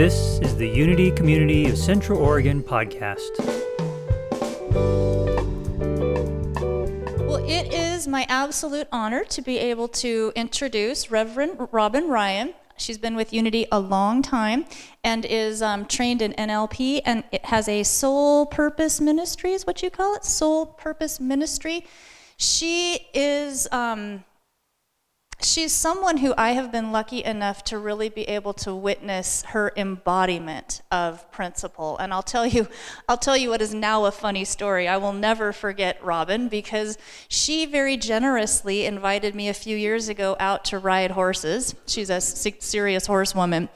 This is the Unity Community of Central Oregon podcast. Well, it is my absolute honor to be able to introduce Reverend Robin Ryan. She's been with Unity a long time and is um, trained in NLP and it has a soul purpose ministry, is what you call it? Soul purpose ministry. She is. Um, she's someone who I have been lucky enough to really be able to witness her embodiment of principle. And I'll tell you, I'll tell you what is now a funny story. I will never forget Robin because she very generously invited me a few years ago out to ride horses. She's a serious horsewoman.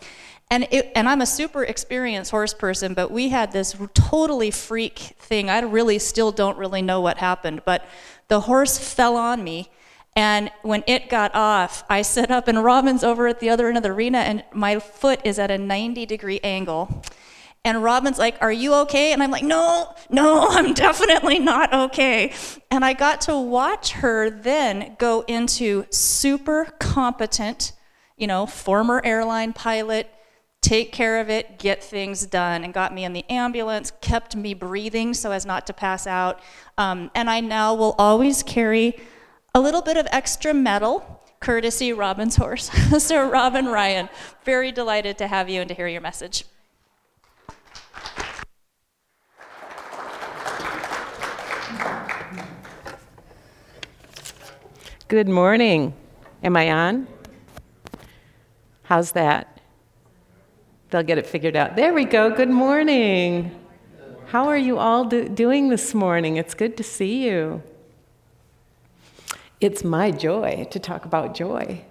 And, it, and I'm a super experienced horse person, but we had this totally freak thing. I really still don't really know what happened, but the horse fell on me and when it got off, I sit up, and Robin's over at the other end of the arena, and my foot is at a 90 degree angle. And Robin's like, Are you okay? And I'm like, No, no, I'm definitely not okay. And I got to watch her then go into super competent, you know, former airline pilot, take care of it, get things done, and got me in the ambulance, kept me breathing so as not to pass out. Um, and I now will always carry a little bit of extra metal, courtesy Robin's horse. so, Robin Ryan, very delighted to have you and to hear your message. Good morning. Am I on? How's that? They'll get it figured out. There we go. Good morning. How are you all do- doing this morning? It's good to see you. It's my joy to talk about joy.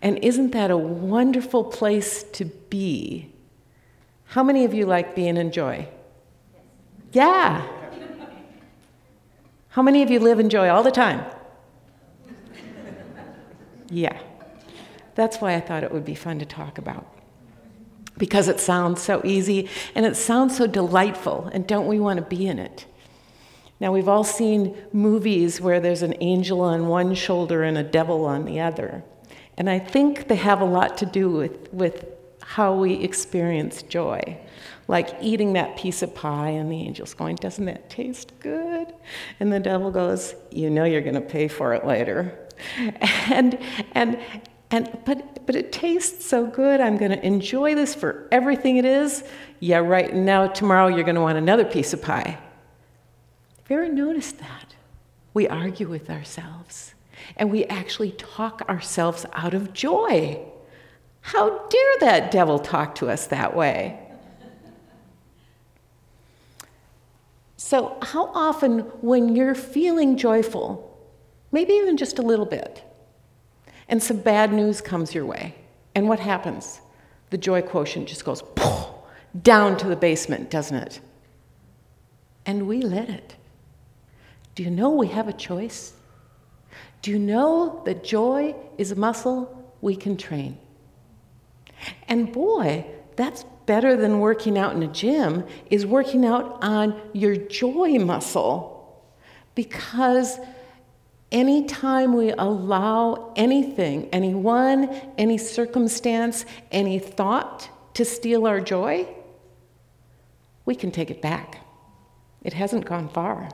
And isn't that a wonderful place to be? How many of you like being in joy? Yeah. How many of you live in joy all the time? Yeah. That's why I thought it would be fun to talk about. Because it sounds so easy and it sounds so delightful, and don't we want to be in it? Now, we've all seen movies where there's an angel on one shoulder and a devil on the other. And I think they have a lot to do with, with how we experience joy. Like eating that piece of pie, and the angel's going, Doesn't that taste good? And the devil goes, You know you're going to pay for it later. And, and, and, but, but it tastes so good. I'm going to enjoy this for everything it is. Yeah, right. Now, tomorrow, you're going to want another piece of pie. Have you ever noticed that? We argue with ourselves and we actually talk ourselves out of joy. How dare that devil talk to us that way? So, how often, when you're feeling joyful, maybe even just a little bit, and some bad news comes your way, and what happens? The joy quotient just goes down to the basement, doesn't it? And we let it. Do you know we have a choice? Do you know that joy is a muscle we can train? And boy, that's better than working out in a gym, is working out on your joy muscle. Because anytime we allow anything, anyone, any circumstance, any thought to steal our joy, we can take it back. It hasn't gone far.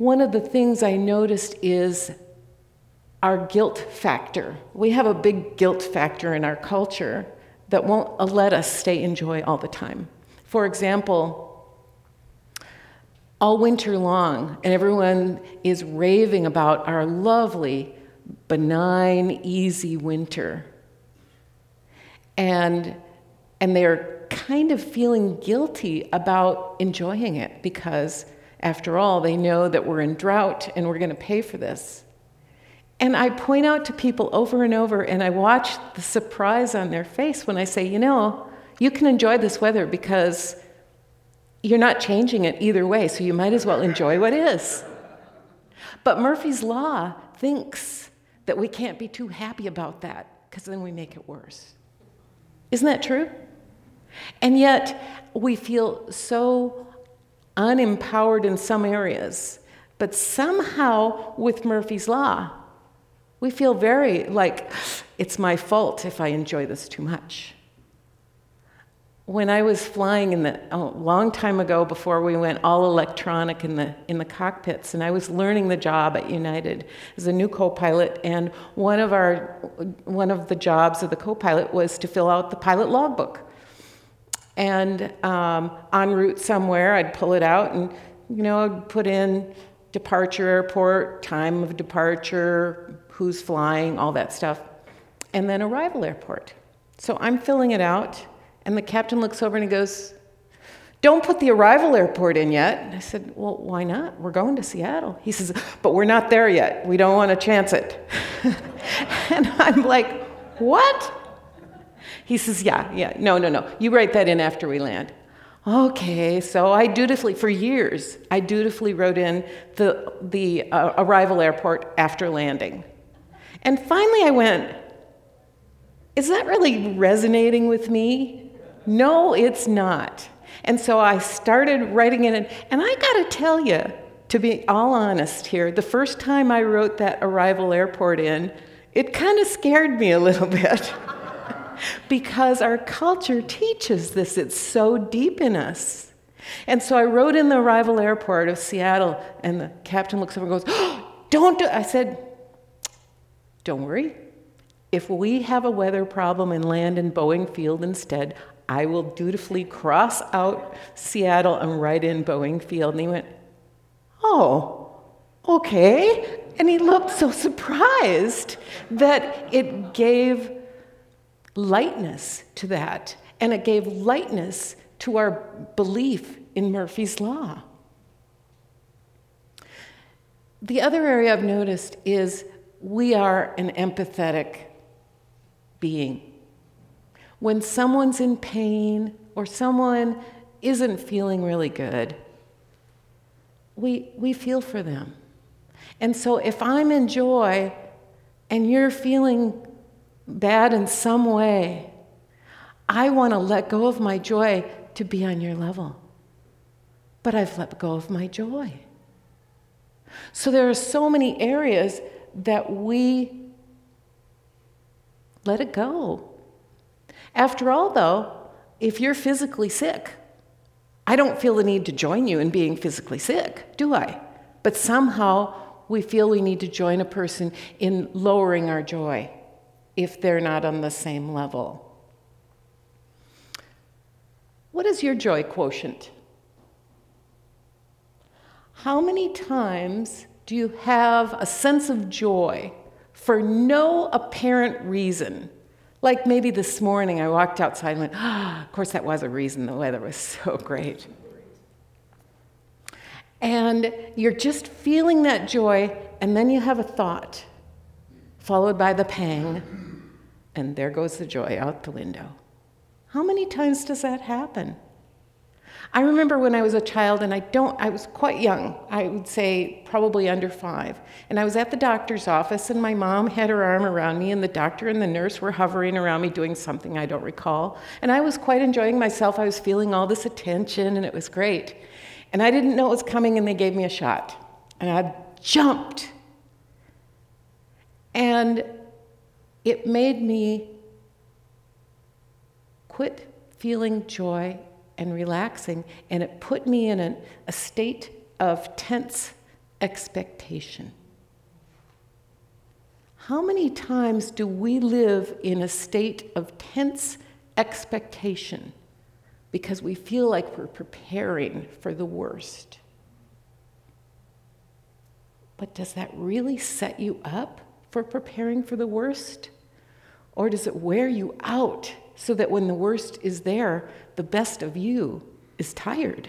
One of the things I noticed is our guilt factor. We have a big guilt factor in our culture that won't let us stay in joy all the time. For example, all winter long, and everyone is raving about our lovely, benign, easy winter. And, and they're kind of feeling guilty about enjoying it because after all, they know that we're in drought and we're going to pay for this. And I point out to people over and over, and I watch the surprise on their face when I say, you know, you can enjoy this weather because you're not changing it either way, so you might as well enjoy what is. But Murphy's Law thinks that we can't be too happy about that because then we make it worse. Isn't that true? And yet, we feel so unempowered in some areas. But somehow, with Murphy's Law, We feel very like it's my fault if I enjoy this too much. When I was flying in the a long time ago before we went all electronic in the in the cockpits and I was learning the job at United as a new co-pilot and one of our one of the jobs of the co-pilot was to fill out the pilot logbook. And um, en route somewhere, I'd pull it out and you know, I'd put in departure airport, time of departure, who's flying, all that stuff, and then arrival airport. So I'm filling it out, and the captain looks over and he goes, Don't put the arrival airport in yet. And I said, Well, why not? We're going to Seattle. He says, But we're not there yet. We don't want to chance it. and I'm like, What? He says, Yeah, yeah, no, no, no. You write that in after we land. Okay, so I dutifully, for years, I dutifully wrote in the, the uh, arrival airport after landing. And finally I went, is that really resonating with me? No, it's not. And so I started writing it in, and I gotta tell you, to be all honest here, the first time I wrote that arrival airport in, it kind of scared me a little bit because our culture teaches this. It's so deep in us. And so I wrote in the arrival airport of Seattle, and the captain looks over and goes, oh, Don't do. I said, Don't worry. If we have a weather problem and land in Boeing Field instead, I will dutifully cross out Seattle and write in Boeing Field. And he went, Oh, okay. And he looked so surprised that it gave lightness to that, and it gave lightness to our belief in Murphy's Law. The other area I've noticed is we are an empathetic being. When someone's in pain or someone isn't feeling really good, we, we feel for them. And so if I'm in joy and you're feeling bad in some way, I want to let go of my joy to be on your level. But I've let go of my joy. So there are so many areas that we let it go. After all, though, if you're physically sick, I don't feel the need to join you in being physically sick, do I? But somehow we feel we need to join a person in lowering our joy if they're not on the same level. What is your joy quotient? How many times do you have a sense of joy for no apparent reason? Like maybe this morning I walked outside and went, ah, of course that was a reason, the weather was so great. And you're just feeling that joy, and then you have a thought, followed by the pang, and there goes the joy out the window. How many times does that happen? I remember when I was a child, and I don't, I was quite young, I would say probably under five, and I was at the doctor's office, and my mom had her arm around me, and the doctor and the nurse were hovering around me doing something I don't recall. And I was quite enjoying myself. I was feeling all this attention, and it was great. And I didn't know it was coming, and they gave me a shot. And I jumped. And it made me quit feeling joy and relaxing, and it put me in a state of tense expectation. How many times do we live in a state of tense expectation because we feel like we're preparing for the worst? But does that really set you up for preparing for the worst? Or does it wear you out so that when the worst is there, the best of you is tired?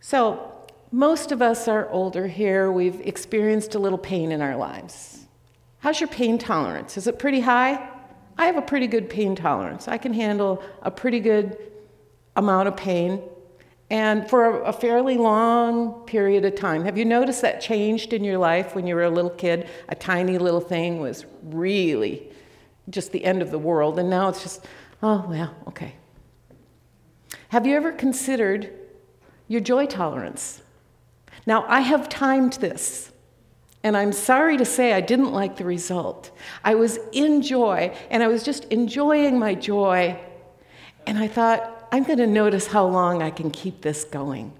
So, most of us are older here. We've experienced a little pain in our lives. How's your pain tolerance? Is it pretty high? I have a pretty good pain tolerance. I can handle a pretty good amount of pain and for a, fairly long period of time. Have you noticed that changed in your life when you were a little kid? A tiny little thing was really just the end of the world, and now it's just, oh, well, okay. Have you ever considered your joy tolerance? Now, I have timed this. And I'm sorry to say I didn't like the result. I was in joy, and I was just enjoying my joy. And I thought, I'm going to notice how long I can keep this going.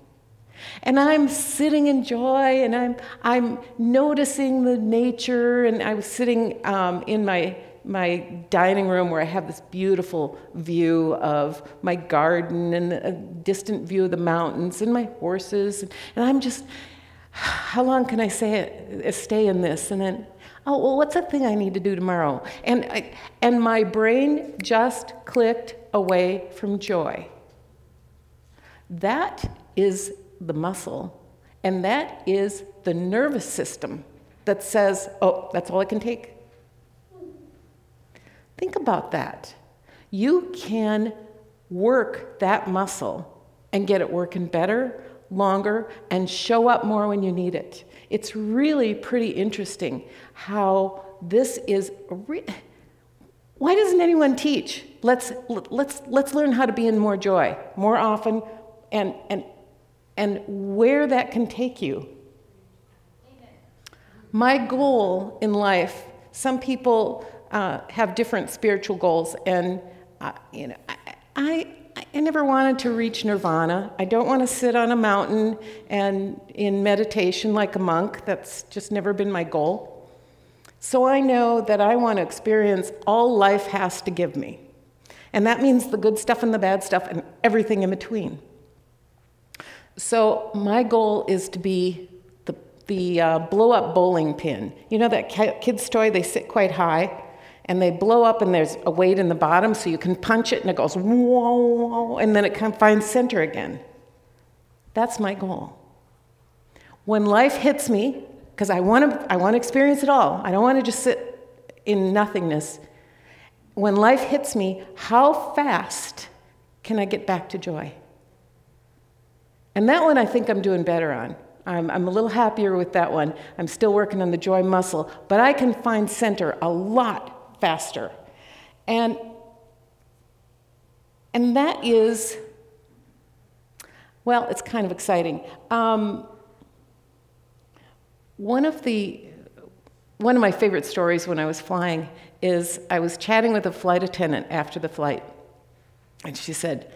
And I'm sitting in joy and I'm, I'm noticing the nature. And I was sitting um, in my, my dining room where I have this beautiful view of my garden and a distant view of the mountains and my horses. And I'm just, how long can I say it, stay in this? And then, oh, well, what's that thing I need to do tomorrow? And, I, and my brain just clicked away from joy. That is the muscle, and that is the nervous system that says, oh, that's all I can take. Think about that. You can work that muscle and get it working better, longer, and show up more when you need it. It's really pretty interesting how this is. Re- Why doesn't anyone teach? Let's, let's, let's learn how to be in more joy more often and, and and where that can take you. My goal in life, some people uh, have different spiritual goals, and uh, you know, I, I, I never wanted to reach nirvana. I don't want to sit on a mountain and in meditation like a monk. That's just never been my goal. So I know that I want to experience all life has to give me. And that means the good stuff and the bad stuff and everything in between. So my goal is to be the, the uh, blow up bowling pin. You know that kid's toy? They sit quite high and they blow up and there's a weight in the bottom so you can punch it and it goes whoa, whoa and then it can find center again. That's my goal. When life hits me, because I want to I want to experience it all. I don't want to just sit in nothingness. When life hits me, how fast can I get back to joy? And that one I think I'm doing better on. I'm, I'm, a little happier with that one. I'm still working on the joy muscle, but I can find center a lot faster. And, and that is, well, it's kind of exciting. Um, one of the one of my favorite stories when I was flying is I was chatting with a flight attendant after the flight, and she said,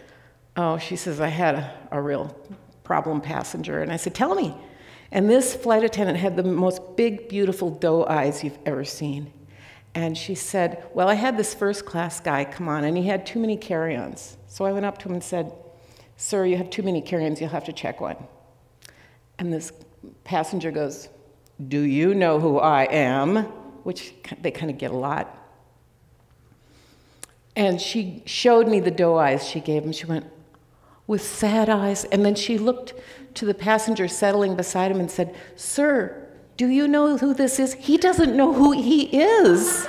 "Oh, she says I had a, a real problem passenger. And I said, Tell me. And this flight attendant had the most big, beautiful doe eyes you've ever seen. And she said, Well, I had this first class guy come on, and he had too many carry ons. So I went up to him and said, Sir, you have too many carry ons, you'll have to check one. And this passenger goes, Do you know who I am? Which they kind of get a lot. And she showed me the doe eyes she gave him. She went, with sad eyes. And then she looked to the passenger settling beside him and said, Sir, do you know who this is? He doesn't know who he is.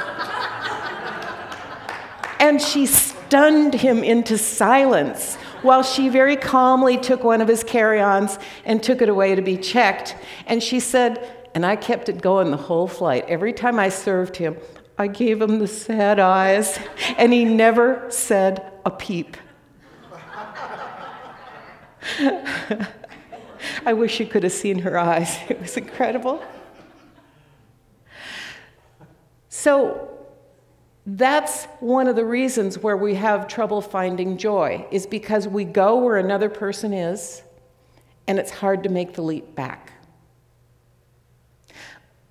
and she stunned him into silence while she very calmly took one of his carry ons and took it away to be checked. And she said, and I kept it going the whole flight. Every time I served him, I gave him the sad eyes, and he never said a peep. I wish you could have seen her eyes. It was incredible. So, that's one of the reasons where we have trouble finding joy, is because we go where another person is, and it's hard to make the leap back.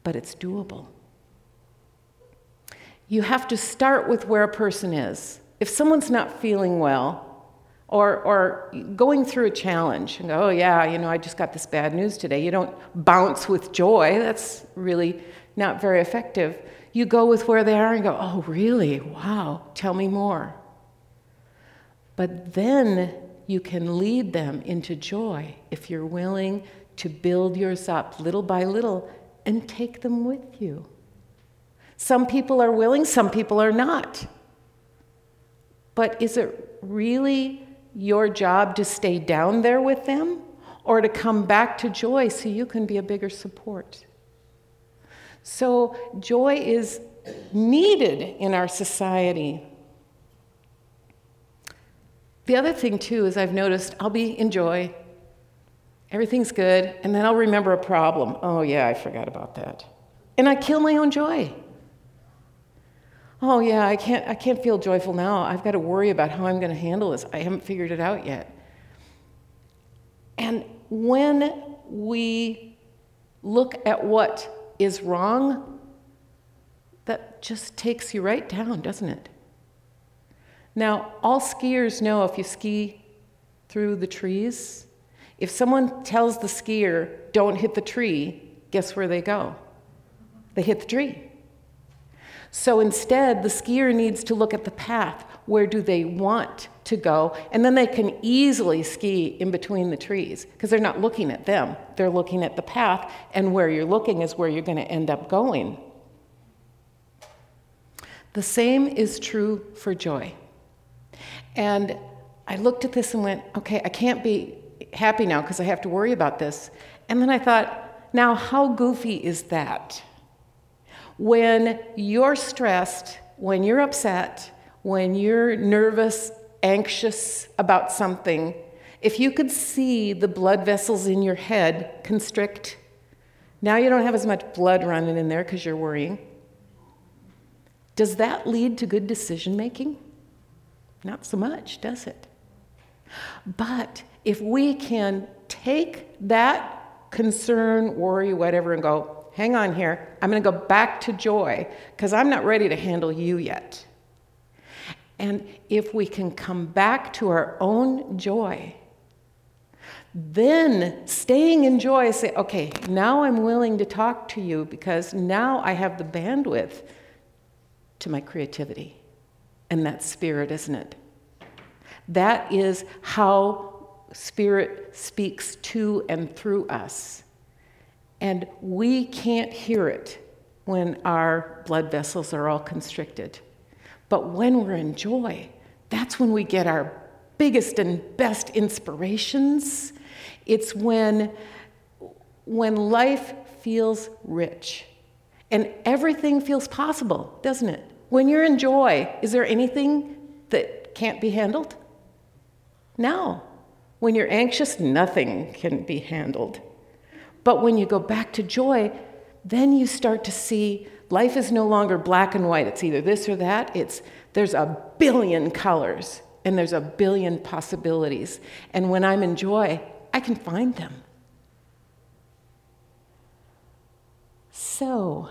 But it's doable. You have to start with where a person is. If someone's not feeling well, or, or going through a challenge and go, oh, yeah, you know, I just got this bad news today. You don't bounce with joy. That's really not very effective. You go with where they are and go, oh, really? Wow, tell me more. But then you can lead them into joy if you're willing to build yours up little by little and take them with you. Some people are willing, some people are not. But is it really your job to stay down there with them or to come back to joy so you can be a bigger support. So, joy is needed in our society. The other thing, too, is I've noticed I'll be in joy, everything's good, and then I'll remember a problem. Oh, yeah, I forgot about that. And I kill my own joy. Oh yeah, I can't I can't feel joyful now. I've got to worry about how I'm going to handle this. I haven't figured it out yet. And when we look at what is wrong, that just takes you right down, doesn't it? Now, all skiers know if you ski through the trees, if someone tells the skier, don't hit the tree, guess where they go? They hit the tree. So instead, the skier needs to look at the path. Where do they want to go? And then they can easily ski in between the trees because they're not looking at them. They're looking at the path, and where you're looking is where you're going to end up going. The same is true for joy. And I looked at this and went, okay, I can't be happy now because I have to worry about this. And then I thought, now how goofy is that? When you're stressed, when you're upset, when you're nervous, anxious about something, if you could see the blood vessels in your head constrict, now you don't have as much blood running in there because you're worrying. Does that lead to good decision making? Not so much, does it? But if we can take that concern, worry, whatever, and go, hang on here, I'm going to go back to joy because I'm not ready to handle you yet. And if we can come back to our own joy, then staying in joy, say, okay, now I'm willing to talk to you because now I have the bandwidth to my creativity. And that spirit, isn't it? That is how Spirit speaks to and through us. And we can't hear it when our blood vessels are all constricted. But when we're in joy, that's when we get our biggest and best inspirations. It's when, when life feels rich and everything feels possible, doesn't it? When you're in joy, is there anything that can't be handled? No. When you're anxious, nothing can be handled. But when you go back to joy, then you start to see life is no longer black and white. It's either this or that. It's there's a billion colors and there's a billion possibilities. And when I'm in joy, I can find them. So,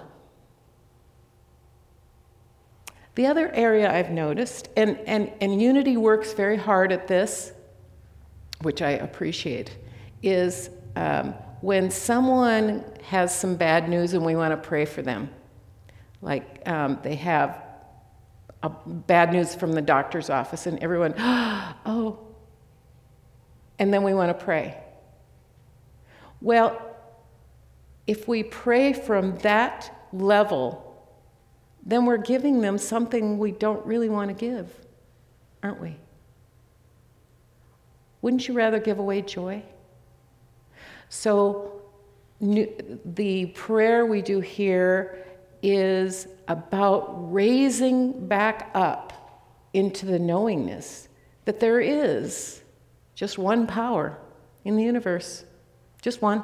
the other area I've noticed, and, and, and Unity works very hard at this, which I appreciate, is um, when someone has some bad news and we want to pray for them. Like um, they have a bad news from the doctor's office, and everyone, oh, and then we want to pray. Well, if we pray from that level, then we're giving them something we don't really want to give, aren't we? Wouldn't you rather give away joy? So, the prayer we do here is about raising back up into the knowingness that there is just one power in the universe, just one.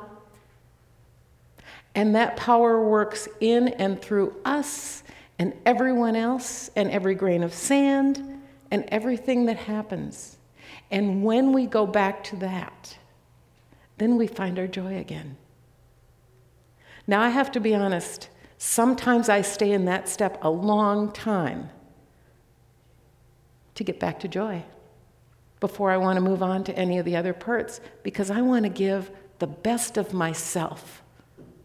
And that power works in and through us and everyone else and every grain of sand and everything that happens. And when we go back to that, then we find our joy again. Now, I have to be honest, sometimes I stay in that step a long time to get back to joy before I want to move on to any of the other parts because I want to give the best of myself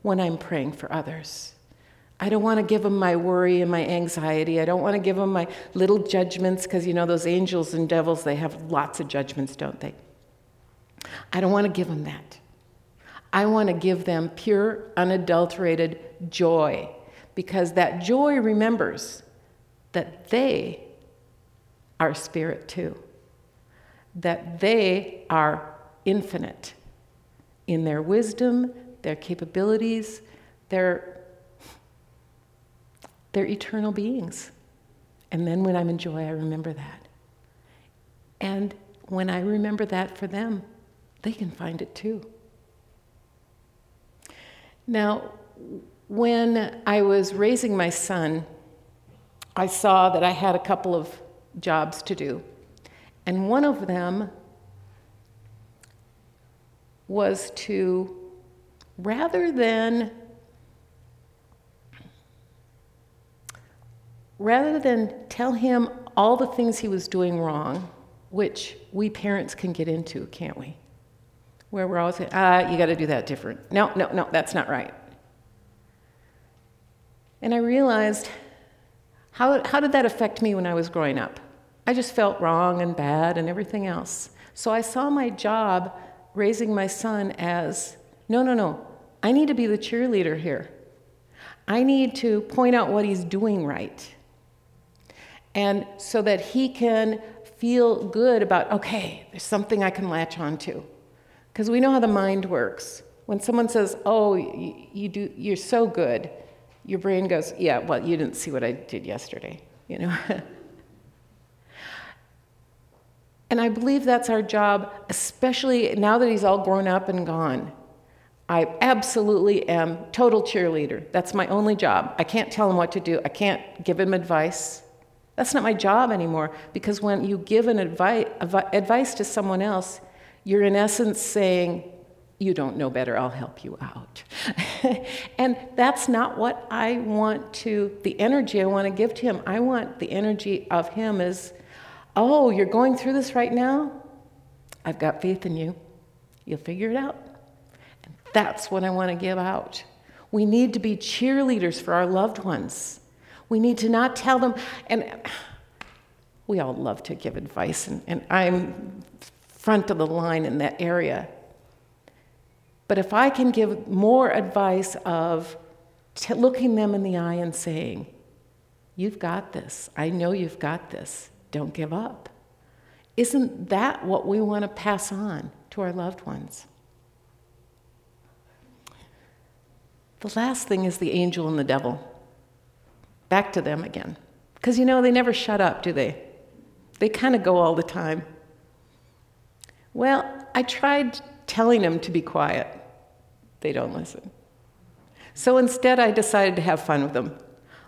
when I'm praying for others. I don't want to give them my worry and my anxiety. I don't want to give them my little judgments because you know those angels and devils, they have lots of judgments, don't they? I don't want to give them that. I want to give them pure, unadulterated joy because that joy remembers that they are spirit too, that they are infinite in their wisdom, their capabilities, their they're eternal beings. And then when I'm in joy, I remember that. And when I remember that for them, they can find it too. Now, when I was raising my son, I saw that I had a couple of jobs to do. And one of them was to, rather than rather than tell him all the things he was doing wrong, which we parents can get into, can't we? Where we're always ah, you got to do that different. No, no, no, that's not right. And I realized how, how did that affect me when I was growing up? I just felt wrong and bad and everything else. So I saw my job raising my son as no, no, no, I need to be the cheerleader here. I need to point out what he's doing right. And so that he can feel good about, okay, there's something I can latch onto. Because we know how the mind works. When someone says, oh, you, you do, you're so good, your brain goes, yeah, well, you didn't see what I did yesterday, you know? and I believe that's our job, especially now that he's all grown up and gone. I absolutely am total cheerleader. That's my only job. I can't tell him what to do. I can't give him advice. That's not my job anymore because when you give an advice, advice to someone else, you're in essence saying, You don't know better, I'll help you out. and that's not what I want to, the energy I want to give to him. I want the energy of him is, Oh, you're going through this right now? I've got faith in you. You'll figure it out. And that's what I want to give out. We need to be cheerleaders for our loved ones. We need to not tell them, and we all love to give advice, and, and I'm front of the line in that area. But if I can give more advice of t- looking them in the eye and saying, You've got this. I know you've got this. Don't give up. Isn't that what we want to pass on to our loved ones? The last thing is the angel and the devil back to them again. Because you know, they never shut up, do they? They kind of go all the time. Well, I tried telling them to be quiet. They don't listen. So instead, I decided to have fun with them.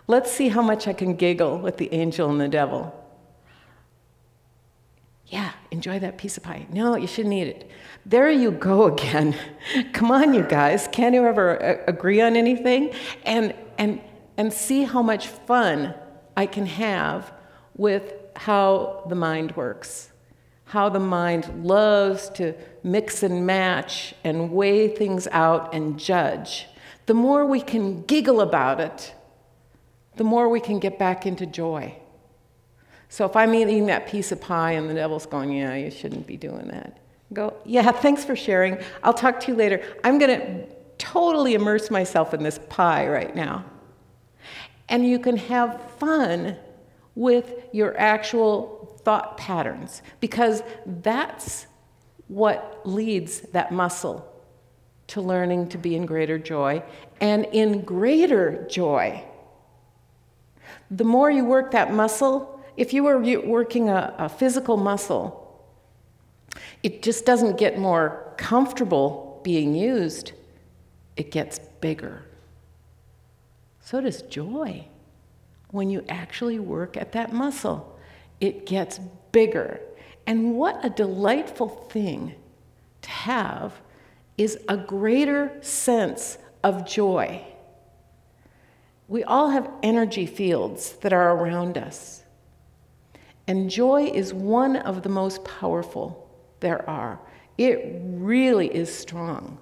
Let's see how much I can giggle with the angel and the devil. Yeah, enjoy that piece of pie. No, you shouldn't eat it. There you go again. Come on, you guys. Can't you ever uh, agree on anything? And, and and see how much fun I can have with how the mind works. How the mind loves to mix and match and weigh things out and judge. The more we can giggle about it, the more we can get back into joy. So if I'm eating that piece of pie and the devil's going, Yeah, you shouldn't be doing that, go, Yeah, thanks for sharing. I'll talk to you later. I'm going to totally immerse myself in this pie right now and you can have fun with your actual thought patterns because that's what leads that muscle to learning to be in greater joy and in greater joy. The more you work that muscle, if you were working a, a physical muscle, it just doesn't get more comfortable being used, it gets bigger. So does joy. When you actually work at that muscle, it gets bigger. And what a delightful thing to have is a greater sense of joy. We all have energy fields that are around us. And joy is one of the most powerful there are. It really is strong.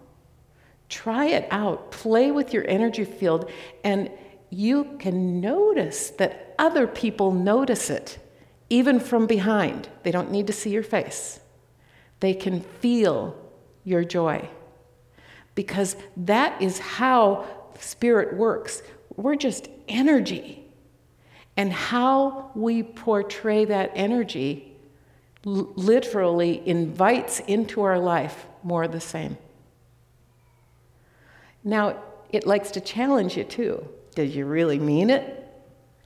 Try it out. Play with your energy field, and you can notice that other people notice it, even from behind. They don't need to see your face, they can feel your joy. Because that is how spirit works. We're just energy. And how we portray that energy literally invites into our life more of the same. Now, it likes to challenge you too. Did you really mean it?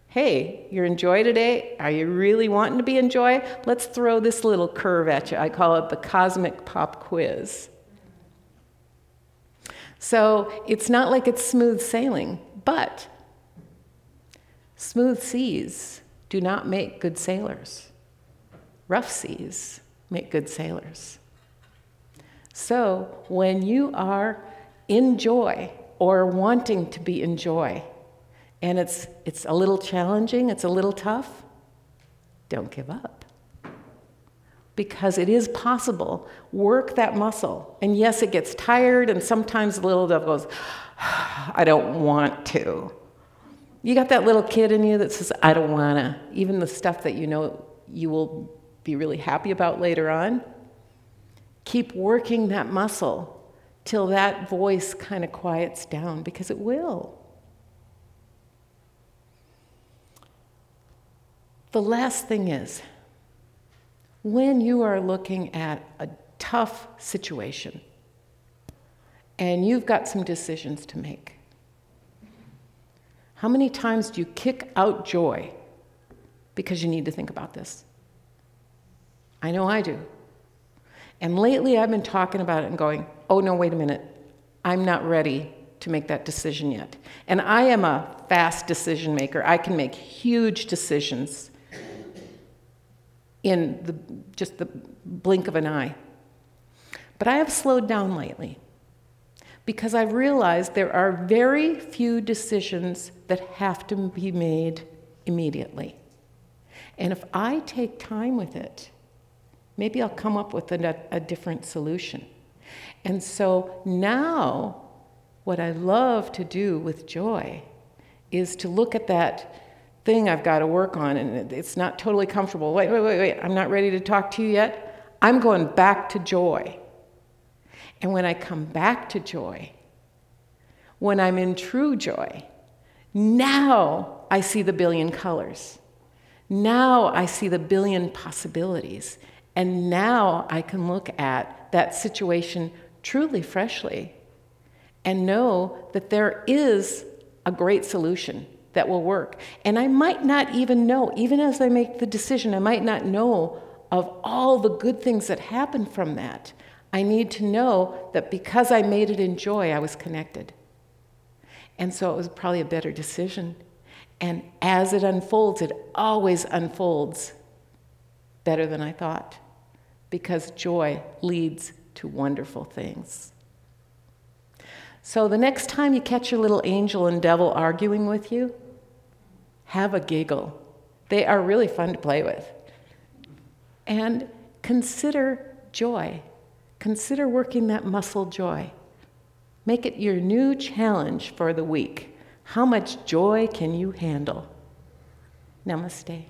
Hey, you're in joy today? Are you really wanting to be in joy? Let's throw this little curve at you. I call it the cosmic pop quiz. So it's not like it's smooth sailing. But smooth seas do not make good sailors, rough seas make good sailors. So when you are in joy or wanting to be in joy, and it's, it's a little challenging, it's a little tough, don't give up. Because it is possible. Work that muscle. And yes, it gets tired, and sometimes the little devil goes, I don't want to. You got that little kid in you that says, I don't want to. Even the stuff that you know you will be really happy about later on. Keep working that muscle till that voice kind of quiets down because it will. The last thing is when you are looking at a tough situation and you've got some decisions to make, how many times do you kick out joy because you need to think about this? I know I do. And lately I've been talking about it and going, oh no, wait a minute. I'm not ready to make that decision yet. And I am a fast decision maker. I can make huge decisions in the, just the blink of an eye. But I have slowed down lately because I've realized there are very few decisions that have to be made immediately. And if I take time with it, maybe I'll come up with a, a different solution. And so now, what I love to do with joy is to look at that thing I've got to work on, and it's not totally comfortable. Wait, wait, wait, wait, I'm not ready to talk to you yet. I'm going back to joy. And when I come back to joy, when I'm in true joy, now I see the billion colors. Now I see the billion possibilities. And now I can look at that situation truly freshly and know that there is a great solution that will work. And I might not even know, even as I make the decision, I might not know of all the good things that happen from that. I need to know that because I made it in joy, I was connected. And so it was probably a better decision. And as it unfolds, it always unfolds better than I thought because joy leads to wonderful things. So the next time you catch your little angel and devil arguing with you, have a giggle. They are really fun to play with. And consider joy. Consider working that muscle joy. Make it your new challenge for the week. How much joy can you handle? Namaste.